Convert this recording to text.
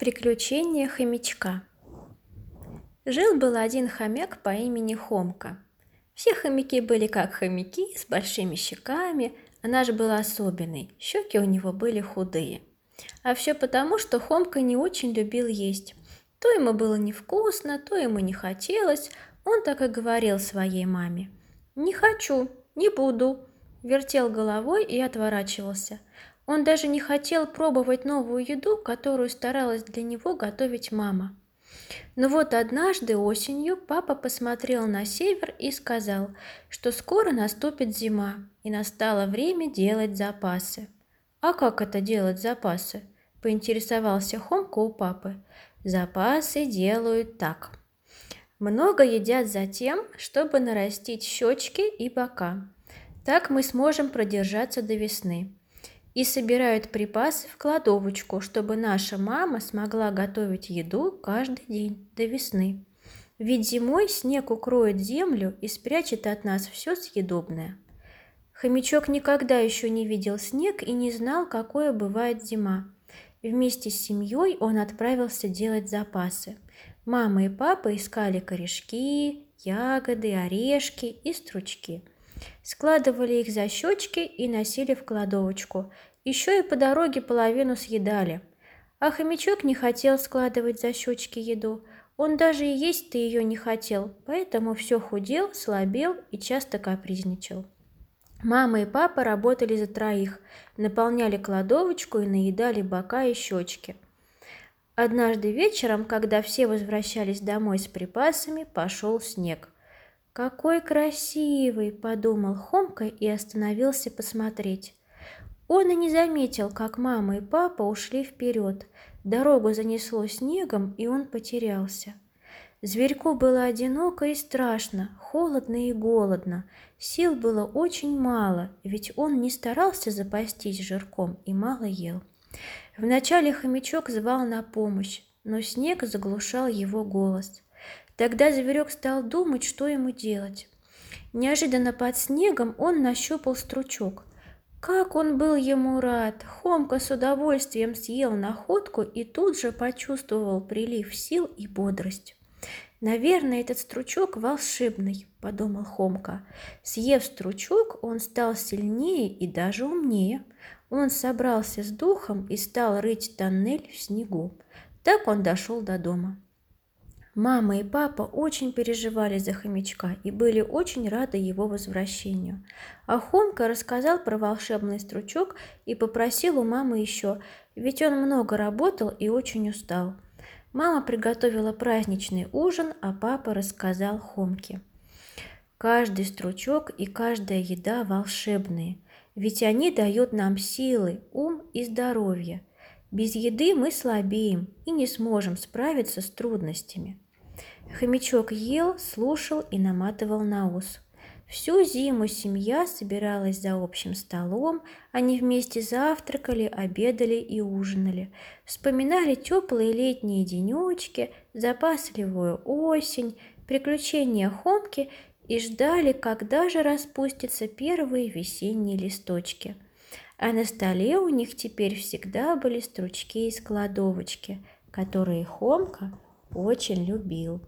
Приключения хомячка Жил-был один хомяк по имени Хомка. Все хомяки были как хомяки, с большими щеками, а наш был особенный, щеки у него были худые. А все потому, что Хомка не очень любил есть. То ему было невкусно, то ему не хотелось, он так и говорил своей маме. «Не хочу, не буду», вертел головой и отворачивался – он даже не хотел пробовать новую еду, которую старалась для него готовить мама. Но вот однажды осенью папа посмотрел на север и сказал, что скоро наступит зима, и настало время делать запасы. «А как это делать запасы?» – поинтересовался Хомка у папы. «Запасы делают так. Много едят за тем, чтобы нарастить щечки и бока. Так мы сможем продержаться до весны и собирают припасы в кладовочку, чтобы наша мама смогла готовить еду каждый день до весны. Ведь зимой снег укроет землю и спрячет от нас все съедобное. Хомячок никогда еще не видел снег и не знал, какое бывает зима. Вместе с семьей он отправился делать запасы. Мама и папа искали корешки, ягоды, орешки и стручки – Складывали их за щечки и носили в кладовочку. Еще и по дороге половину съедали. А хомячок не хотел складывать за щечки еду. Он даже и есть-то ее не хотел, поэтому все худел, слабел и часто капризничал. Мама и папа работали за троих, наполняли кладовочку и наедали бока и щечки. Однажды вечером, когда все возвращались домой с припасами, пошел снег – «Какой красивый!» – подумал Хомка и остановился посмотреть. Он и не заметил, как мама и папа ушли вперед. Дорогу занесло снегом, и он потерялся. Зверьку было одиноко и страшно, холодно и голодно. Сил было очень мало, ведь он не старался запастись жирком и мало ел. Вначале хомячок звал на помощь, но снег заглушал его голос – Тогда зверек стал думать, что ему делать. Неожиданно под снегом он нащупал стручок. Как он был ему рад! Хомка с удовольствием съел находку и тут же почувствовал прилив сил и бодрость. «Наверное, этот стручок волшебный», – подумал Хомка. Съев стручок, он стал сильнее и даже умнее. Он собрался с духом и стал рыть тоннель в снегу. Так он дошел до дома. Мама и папа очень переживали за хомячка и были очень рады его возвращению. А Хомка рассказал про волшебный стручок и попросил у мамы еще, ведь он много работал и очень устал. Мама приготовила праздничный ужин, а папа рассказал Хомке. Каждый стручок и каждая еда волшебные, ведь они дают нам силы, ум и здоровье – без еды мы слабеем и не сможем справиться с трудностями. Хомячок ел, слушал и наматывал на ус. Всю зиму семья собиралась за общим столом, они вместе завтракали, обедали и ужинали, вспоминали теплые летние денечки, запасливую осень, приключения Хомки и ждали, когда же распустятся первые весенние листочки – а на столе у них теперь всегда были стручки из кладовочки, которые Хомка очень любил.